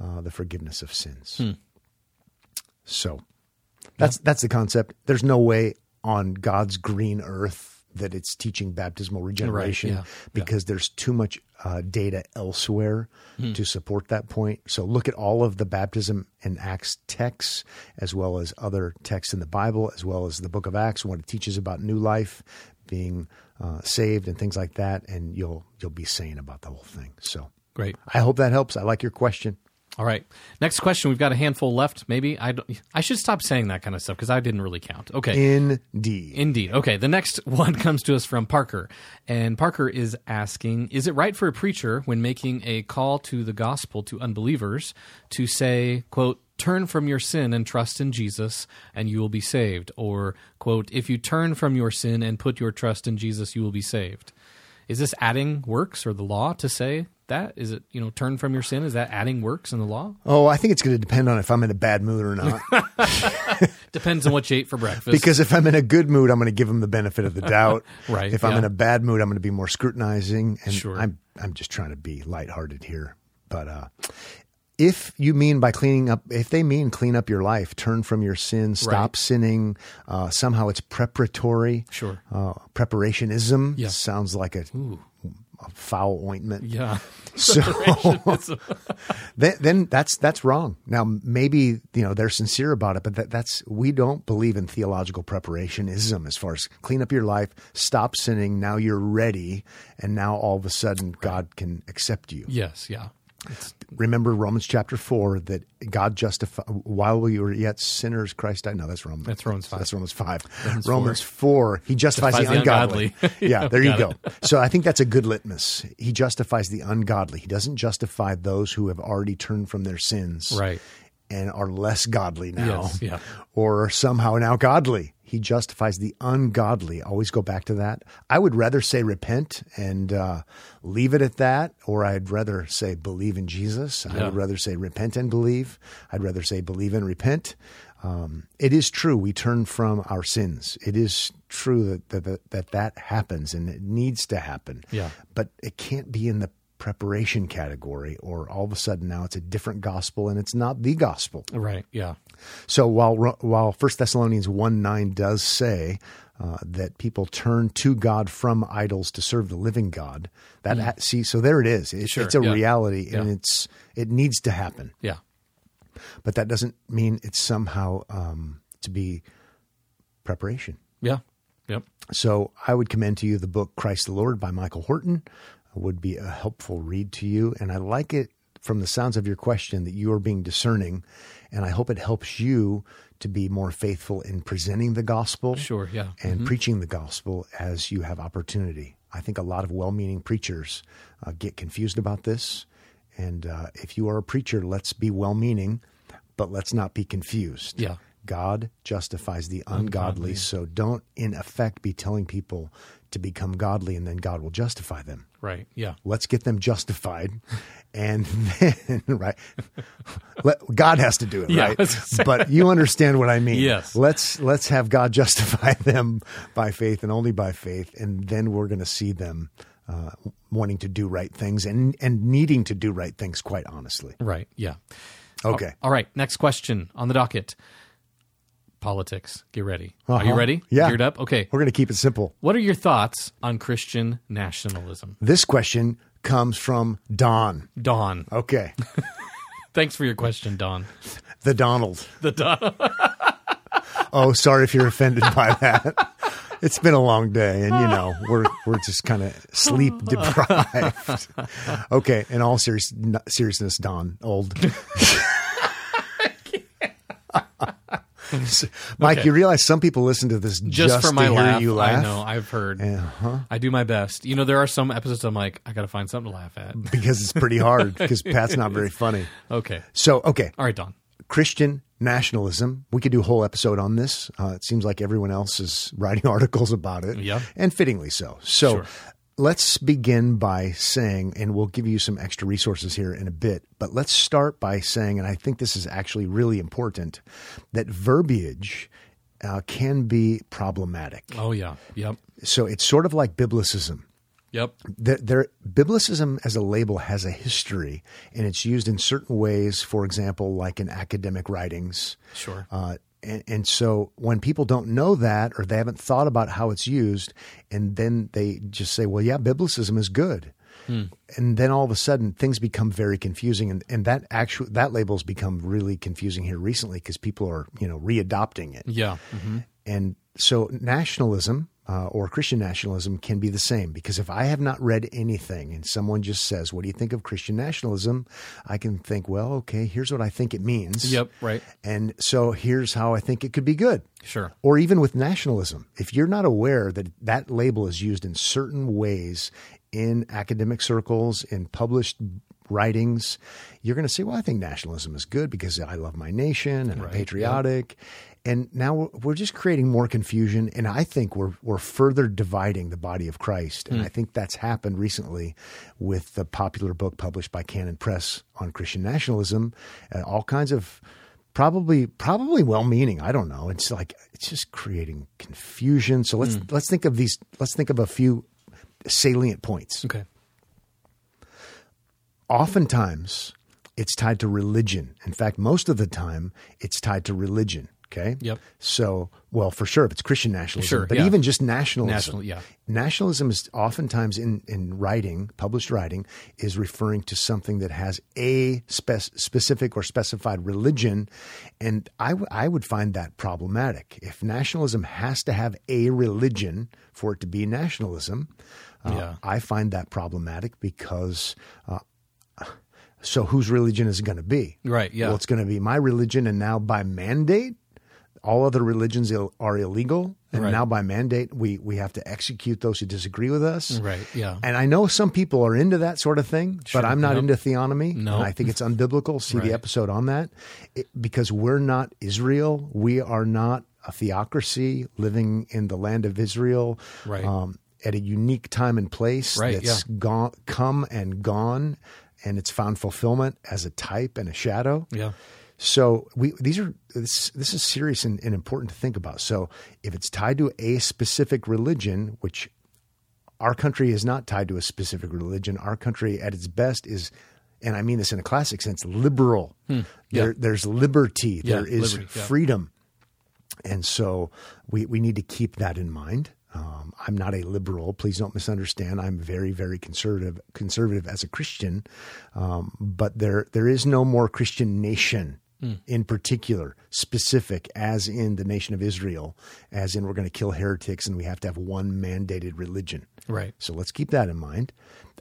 uh, the forgiveness of sins. So that's that's the concept. There's no way on God's green earth that it's teaching baptismal regeneration yeah, because there's too much uh, data elsewhere Hmm. to support that point. So look at all of the baptism and Acts texts, as well as other texts in the Bible, as well as the Book of Acts, what it teaches about new life, being uh, saved, and things like that, and you'll you'll be sane about the whole thing. So Great. I hope that helps. I like your question. All right. Next question. We've got a handful left. Maybe I. Don't, I should stop saying that kind of stuff because I didn't really count. Okay. Indeed. Indeed. Okay. The next one comes to us from Parker. And Parker is asking Is it right for a preacher, when making a call to the gospel to unbelievers, to say, quote, turn from your sin and trust in Jesus and you will be saved? Or, quote, if you turn from your sin and put your trust in Jesus, you will be saved? Is this adding works or the law to say that? Is it, you know, turn from your sin? Is that adding works in the law? Oh, I think it's going to depend on if I'm in a bad mood or not. Depends on what you ate for breakfast. because if I'm in a good mood, I'm going to give them the benefit of the doubt. Right, If I'm yeah. in a bad mood, I'm going to be more scrutinizing. And Sure. I'm I'm just trying to be lighthearted here. But uh, if you mean by cleaning up, if they mean clean up your life, turn from your sin, stop Right. sinning, uh, somehow it's preparatory. Sure. Uh, preparationism Yeah. sounds like a, a foul ointment. yeah. So then, then that's that's wrong. Now maybe you know they're sincere about it, but that, that's we don't believe in theological preparationism as far as clean up your life, stop sinning. Now you're ready, and now all of a sudden God can accept you. yes. Yeah. Remember Romans chapter four that God justify while we were yet sinners, Christ died. No, that's Romans. That's Romans 5. That's Romans five. Romans, four. He justifies, Justifies the the ungodly. ungodly. yeah, there you go. So I think that's a good litmus. He justifies the ungodly. He doesn't justify those who have already turned from their sins, Right. and are less godly now, Yes, yeah. or somehow now godly. He justifies the ungodly. Always go back to that. I would rather say repent and uh, leave it at that, or I'd rather say believe in Jesus. I would rather say repent and believe. I'd rather say believe and repent. Um, it is true we turn from our sins. It is true that that, that that that happens and it needs to happen. Yeah. But it can't be in the preparation category, or all of a sudden now it's a different gospel and it's not the gospel. Right. Yeah. So while while First Thessalonians one nine does say uh, that people turn to God from idols to serve the living God, that see, so there it is. It, Sure, it's a yeah. reality, and Yeah. it's it needs to happen. Yeah. But that doesn't mean it's somehow um, to be preparation. Yeah. Yep. So I would commend to you the book Christ the Lord by Michael Horton. Would be a helpful read to you. And I like it from the sounds of your question that you are being discerning. And I hope it helps you to be more faithful in presenting the gospel Sure. Yeah. and preaching the gospel as you have opportunity. I think a lot of well meaning preachers uh, get confused about this. And uh, if you are a preacher, let's be well meaning, but let's not be confused. Yeah. God justifies the ungodly. So don't, in effect, be telling people to become godly and then God will justify them. Right. Yeah. Let's get them justified. And then, right, let, God has to do it, Yeah, right? was gonna say. But you understand what I mean. Yes. Let's let's have God justify them by faith and only by faith, and then we're going to see them uh, wanting to do right things and and needing to do right things. Quite honestly. Right. Yeah. Okay. All right. Next question on the docket. Politics. Get ready. Are you Uh-huh. ready? Yeah. Geared up? Okay. We're going to keep it simple. What are your thoughts on Christian nationalism? This question comes from Don. Don. Okay. Thanks for your question, Don. The Donald. The Don. Oh, sorry if you're offended by that. It's been a long day, and you know we're we're just kind of sleep deprived. Okay, in all serious, seriousness, Don, old. Mike, Okay. you realize some people listen to this just, Just, for my to hear laugh. you laugh. I know. I've heard. Uh-huh. I do my best. You know, there are some episodes I'm like, I got to find something to laugh at. because it's pretty hard because Pat's not very funny. Okay. So, okay, All right, Don. Christian nationalism. We could do a whole episode on this. Uh, it seems like everyone else is writing articles about it. Yeah. And fittingly so. So Sure. Let's begin by saying, and we'll give you some extra resources here in a bit, but let's start by saying, and I think this is actually really important, that verbiage uh, can be problematic. Oh, yeah. Yep. So it's sort of like biblicism Yep. there, there, biblicism as a label has a history, and it's used in certain ways. For example, like in academic writings, Sure. uh, And, and so when people don't know that or they haven't thought about how it's used, and then they just say, well, yeah, biblicism is good. And then all of a sudden things become very confusing. And, and that actual, that label's become really confusing here recently because people are, you know, readopting it. Yeah. hmm And so nationalism uh, or Christian nationalism can be the same because if I have not read anything and someone just says, What do you think of Christian nationalism? I can think, Well, okay, here's what I think it means. Yep. Right. And so here's how I think it could be good. Sure. Or even with nationalism, if you're not aware that that label is used in certain ways in academic circles, in published writings, you're going to say, well, I think nationalism is good because I love my nation and I'm Right, patriotic. And now we're- just creating more confusion. And I think we're, we're further dividing the body of Christ. And I think that's happened recently with the popular book published by Canon Press on Christian nationalism. Uh, all kinds of probably probably well-meaning i don't know it's like it's just creating confusion so let's let's think of these let's think of a few salient points Okay. oftentimes it's tied to religion in fact most of the time it's tied to religion okay Yep. so well for sure if it's christian nationalism Sure, but yeah. even just nationalism National- yeah. nationalism is oftentimes in, in writing published writing is referring to something that has a spec- specific or specified religion and I, w- I would find that problematic if nationalism has to have a religion for it to be nationalism uh, Yeah. i find that problematic because uh, so whose religion is it going to be Right, yeah. well it's going to be my religion and now by mandate all other religions il- are illegal and Right. now by mandate we we have to execute those who disagree with us Right. Yeah. and I know some people are into that sort of thing, Sure, but I'm not yep. into theonomy. No. And I think it's unbiblical. See Right. the episode on that. It, because we're not Israel. We are not a theocracy living in the land of Israel. Right. Um, at a unique time and place Right, that's gone, come and gone, and it's found fulfillment as a type and a shadow. Yeah. So we these are this this is serious and, and important to think about. So if it's tied to a specific religion, which our country is not tied to a specific religion, our country at its best is, and I mean this in a classic sense, liberal. There, there's liberty. Hmm. Yeah, there is liberty, yeah. freedom, and so we we need to keep that in mind. Um, I'm not a liberal. Please don't misunderstand. I'm very, very conservative, conservative as a Christian. Um, but there, there is no more Christian nation Hmm. in particular, specific, as in the nation of Israel, as in we're going to kill heretics and we have to have one mandated religion. Right. So let's keep that in mind.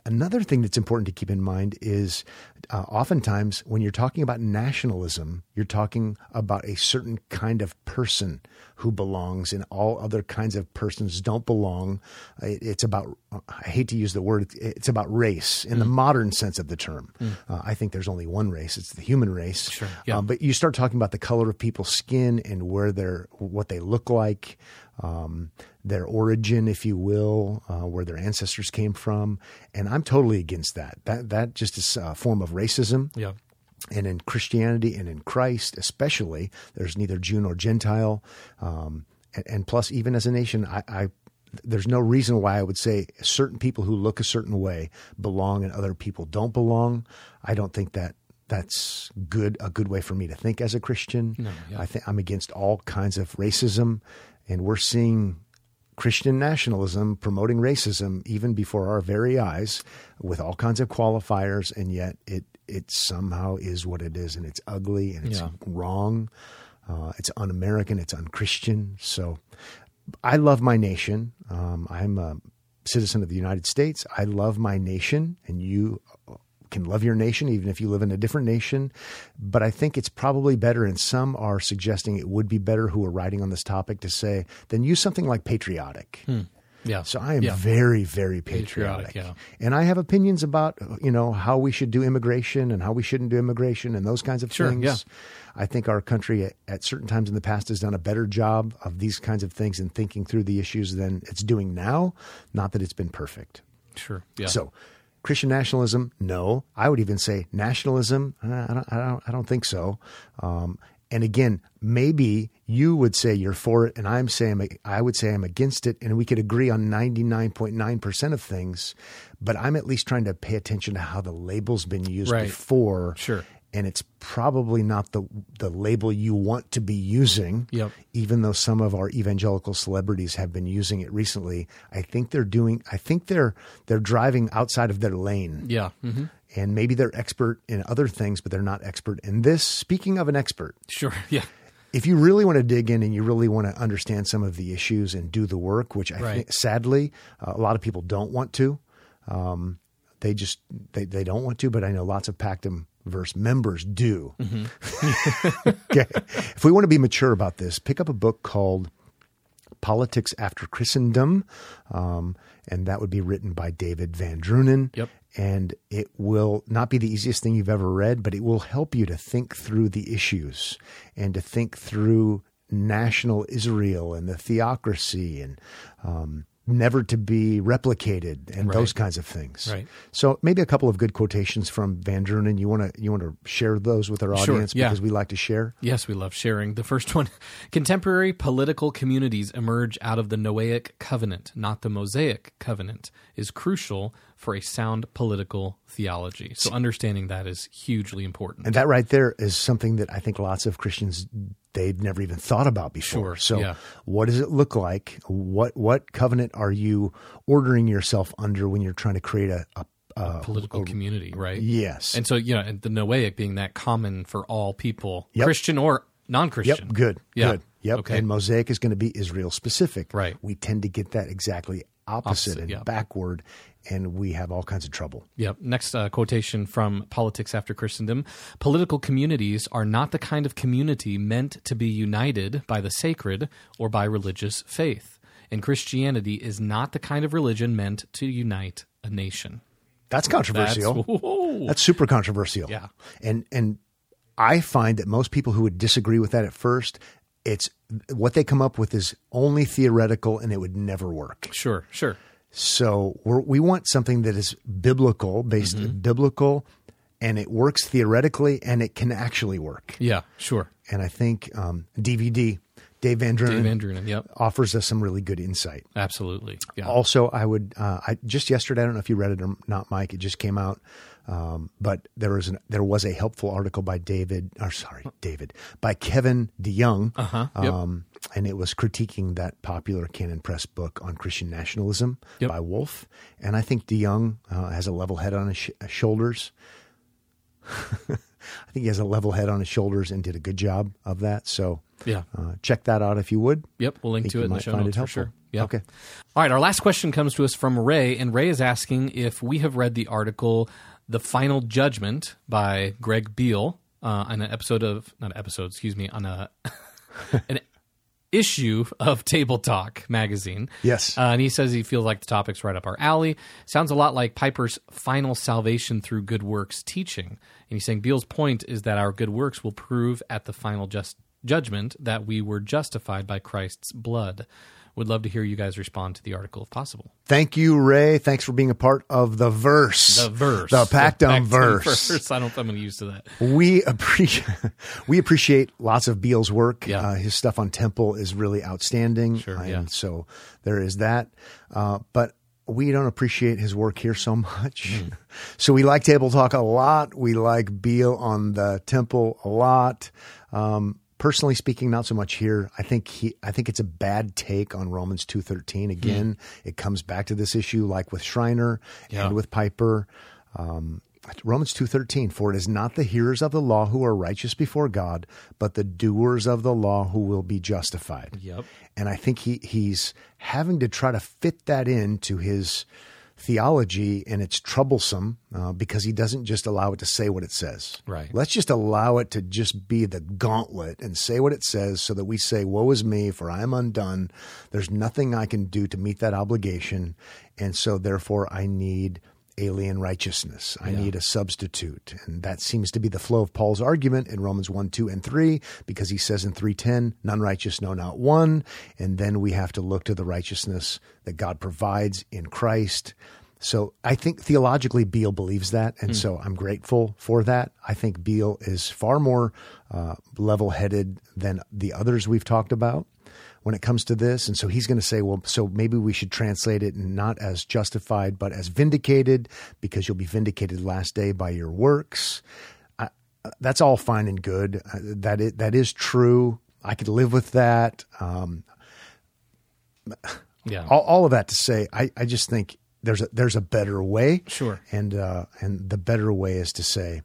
Another thing that's important to keep in mind is uh, oftentimes when you're talking about nationalism, you're talking about a certain kind of person who belongs, and all other kinds of persons don't belong. It's about, I hate to use the word, it's about race in the modern sense of the term. Uh, I think there's only one race, it's the human race. Sure, yeah. Um, but you start talking about the color of people's skin and where they're, what they look like, um, their origin, if you will, uh, where their ancestors came from, and I'm totally against that. That that just is a form of racism. Yeah. And in Christianity and in Christ, especially, there's neither Jew nor Gentile. Um, and, and plus, even as a nation, I, I there's no reason why I would say certain people who look a certain way belong and other people don't belong. I don't think that that's good a good way for me to think as a Christian. No, yeah. I think I'm against all kinds of racism, and we're seeing Christian nationalism promoting racism even before our very eyes with all kinds of qualifiers, and yet it it somehow is what it is, and it's ugly and it's Yeah. wrong. Uh, it's un-American. It's un-Christian. So, I love my nation. Um, I'm a citizen of the United States. I love my nation, and you can love your nation even if you live in a different nation. But I think it's probably better, and some are suggesting it would be better who are writing on this topic to say, then use something like patriotic. Hmm. Yeah. So I am yeah. very, very patriotic. Patriotic, And I have opinions about, you know, how we should do immigration and how we shouldn't do immigration and those kinds of Sure, things. yeah. I think our country at, at certain times in the past has done a better job of these kinds of things and thinking through the issues than it's doing now. Not that it's been perfect. Sure. Yeah. So, Christian nationalism, no. I would even say nationalism. uh, I don't. I don't. I don't think so. Um, and again, maybe you would say you're for it, and I'm saying I would say I'm against it, and we could agree on 99.9 percent of things. But I'm at least trying to pay attention to how the label's been used Right. before, Sure. And it's probably not the the label you want to be using. Yep. Even though some of our evangelical celebrities have been using it recently, I think they're doing. I think they're they're driving outside of their lane. Yeah. hmm And maybe they're expert in other things, but they're not expert in this. Speaking of an expert, Sure. Yeah. if you really want to dig in and you really want to understand some of the issues and do the work, which I Right. think sadly uh, a lot of people don't want to, um, they just they, they don't want to. But I know lots of Pactum verse members do. okay, if we want to be mature about this, pick up a book called Politics After Christendom, um, and that would be written by David Van Drunen. Yep. And it will not be the easiest thing you've ever read, but it will help you to think through the issues and to think through national Israel and the theocracy and um, never to be replicated and those kinds of things. Right. So maybe a couple of good quotations from Van Drunen. You want to you want to share those with our Sure, audience yeah. because we like to share. Yes, we love sharing. The first one Contemporary political communities emerge out of the Noahic covenant, not the Mosaic covenant, is crucial for a sound political theology. So, understanding that is hugely important. And that right there is something that I think lots of Christians they've never even thought about before. Sure, So, yeah. what does it look like? What what covenant are you ordering yourself under when you're trying to create a, a, a political community, right? yes? And so, you know, and the Noahic being that common for all people, Yep. Christian or non-Christian. Yep, good, Yeah. good. Yep. Okay. And Mosaic is going to be Israel specific. Right. We tend to get that exactly opposite, Opposite, and yeah. backward, and we have all kinds of trouble. Yep. Next uh, quotation from Politics After Christendom Political communities are not the kind of community meant to be united by the sacred or by religious faith. And Christianity is not the kind of religion meant to unite a nation. That's controversial. Whoa. That's super controversial. Yeah. And and I find that most people who would disagree with that at first, it's what they come up with is only theoretical and it would never work. Sure, sure. So we're, we want something that is biblical, based Mm-hmm. biblical, and it works theoretically and it can actually work. Yeah, sure. And I think um, DVD, Dave Van Drunen, Dave Van Drunen, yep. offers us some really good insight. Absolutely. Yeah. Also, I would uh, I just yesterday. I don't know if you read it or not, Mike. It just came out, um, but there was an there was a helpful article by David. Or sorry, David by Kevin DeYoung, Uh-huh, yep. um, and it was critiquing that popular Canon Press book on Christian nationalism Yep. by Wolfe. And I think DeYoung uh, has a level head on his sh- shoulders. I think he has a level head on his shoulders and did a good job of that. So Yeah. uh, check that out if you would. Yep, we'll link to it in the show notes it for helpful. sure. Yeah. Okay. All right, our last question comes to us from Ray, and Ray is asking if we have read the article "The Final Judgment" by Greg Beale uh, on an episode of not an episode, excuse me, on a an issue of Table Talk magazine. Yes. Uh, and he says he feels like the topic's right up our alley. Sounds a lot like Piper's final salvation through good works teaching. And he's saying Beale's point is that our good works will prove at the final just judgment that we were justified by Christ's blood. Would love to hear you guys respond to the article if possible. Thank you, Ray. Thanks for being a part of the verse. The verse. The Pactum Pactum verse. I don't think I'm going to that. We appreciate we appreciate lots of Beale's work. Yeah. Uh, his stuff on Temple is really outstanding. Sure, and yeah. so there is that. Uh, but we don't appreciate his work here so much. Mm. so we like Table Talk a lot. We like Beale on the Temple a lot. Um, personally speaking, not so much here. I think he, I think it's a bad take on Romans two thirteen. Again, it comes back to this issue, like with Schreiner Yeah. and with Piper. Um, Romans 2:13 for it is not the hearers of the law who are righteous before God but the doers of the law who will be justified. Yep. And I think he he's having to try to fit that into his theology and it's troublesome uh, because he doesn't just allow it to say what it says. Right. Let's just allow it to just be the gauntlet and say what it says so that we say woe is me for I am undone. There's nothing I can do to meet that obligation and so therefore I need alien righteousness. I need a substitute. And that seems to be the flow of Paul's argument in Romans 1, 2, and 3, because he says in 310, none righteous, no, not one. And then we have to look to the righteousness that God provides in Christ. So I think theologically Beale believes that. And so I'm grateful for that. I think Beale is far more uh, level headed than the others we've talked about when it comes to this. And so he's going to say, well, so maybe we should translate it not as justified, but as vindicated, because you'll be vindicated last day by your works. I, that's all fine and good. Uh, that it, that is true. I could live with that. Um, Yeah. all, all of that to say, I, I just think there's a there's a better way. Sure. And uh, and the better way is to say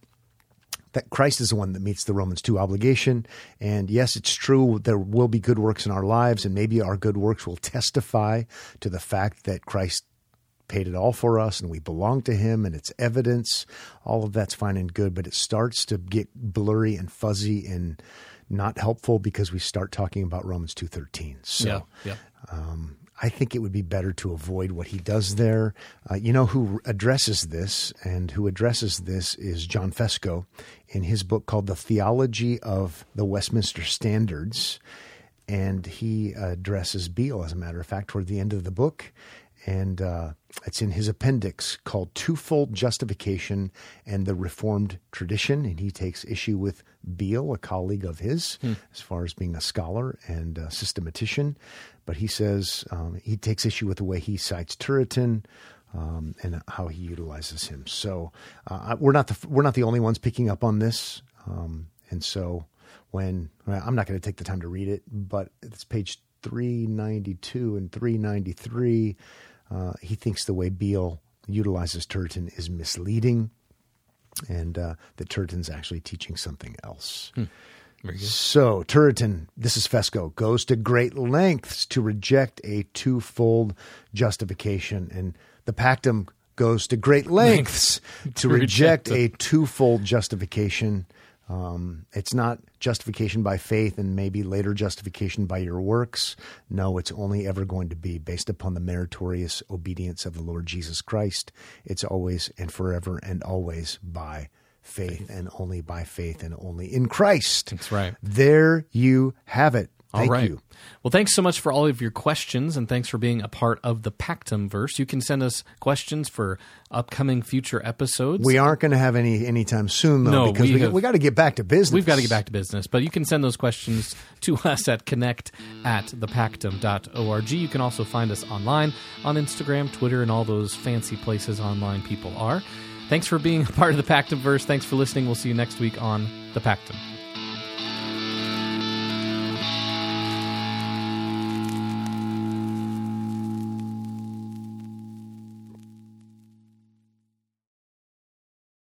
that Christ is the one that meets the Romans two obligation. And yes, it's true there will be good works in our lives, and maybe our good works will testify to the fact that Christ paid it all for us and we belong to him and it's evidence all of that's fine and good but it starts to get blurry and fuzzy and not helpful because we start talking about Romans 2:13 so yeah. Yeah. um, I think it would be better to avoid what he does there. Uh, you know who addresses this and who addresses this is John Fesko in his book called The Theology of the Westminster Standards. And he addresses Beale, as a matter of fact, toward the end of the book. And uh, it's in his appendix called Twofold Justification and the Reformed Tradition. And he takes issue with Beale, a colleague of his, as far as being a scholar and a systematician. But he says um, he takes issue with the way he cites Turretin. Um, and how he utilizes him. So uh, we're not the we're not the only ones picking up on this. Um, and so when well, I'm not going to take the time to read it, but it's page 392 and 393. Uh, he thinks the way Beale utilizes Turretin is misleading, and uh, that Turretin's actually teaching something else. Good. So, Turretin, this is Fesko, goes to great lengths to reject a twofold justification. And the Pactum goes to great lengths to reject a twofold justification. Um, it's not justification by faith and maybe later justification by your works. No, it's only ever going to be based upon the meritorious obedience of the Lord Jesus Christ. It's always and forever and always by faith and only by faith and only in Christ. That's right. There you have it. Thank All right. you. Well, thanks so much for all of your questions, and thanks for being a part of the Pactum verse. You can send us questions for upcoming future episodes. We aren't going to have any anytime soon, though, No, because we we, we got to get back to business. We've got to get back to business, but you can send those questions to us at connect at thepactum.org. You can also find us online on Instagram, Twitter, and all those fancy places online people are. Thanks for being a part of the Pactum verse. Thanks for listening. We'll see you next week on the Pactum.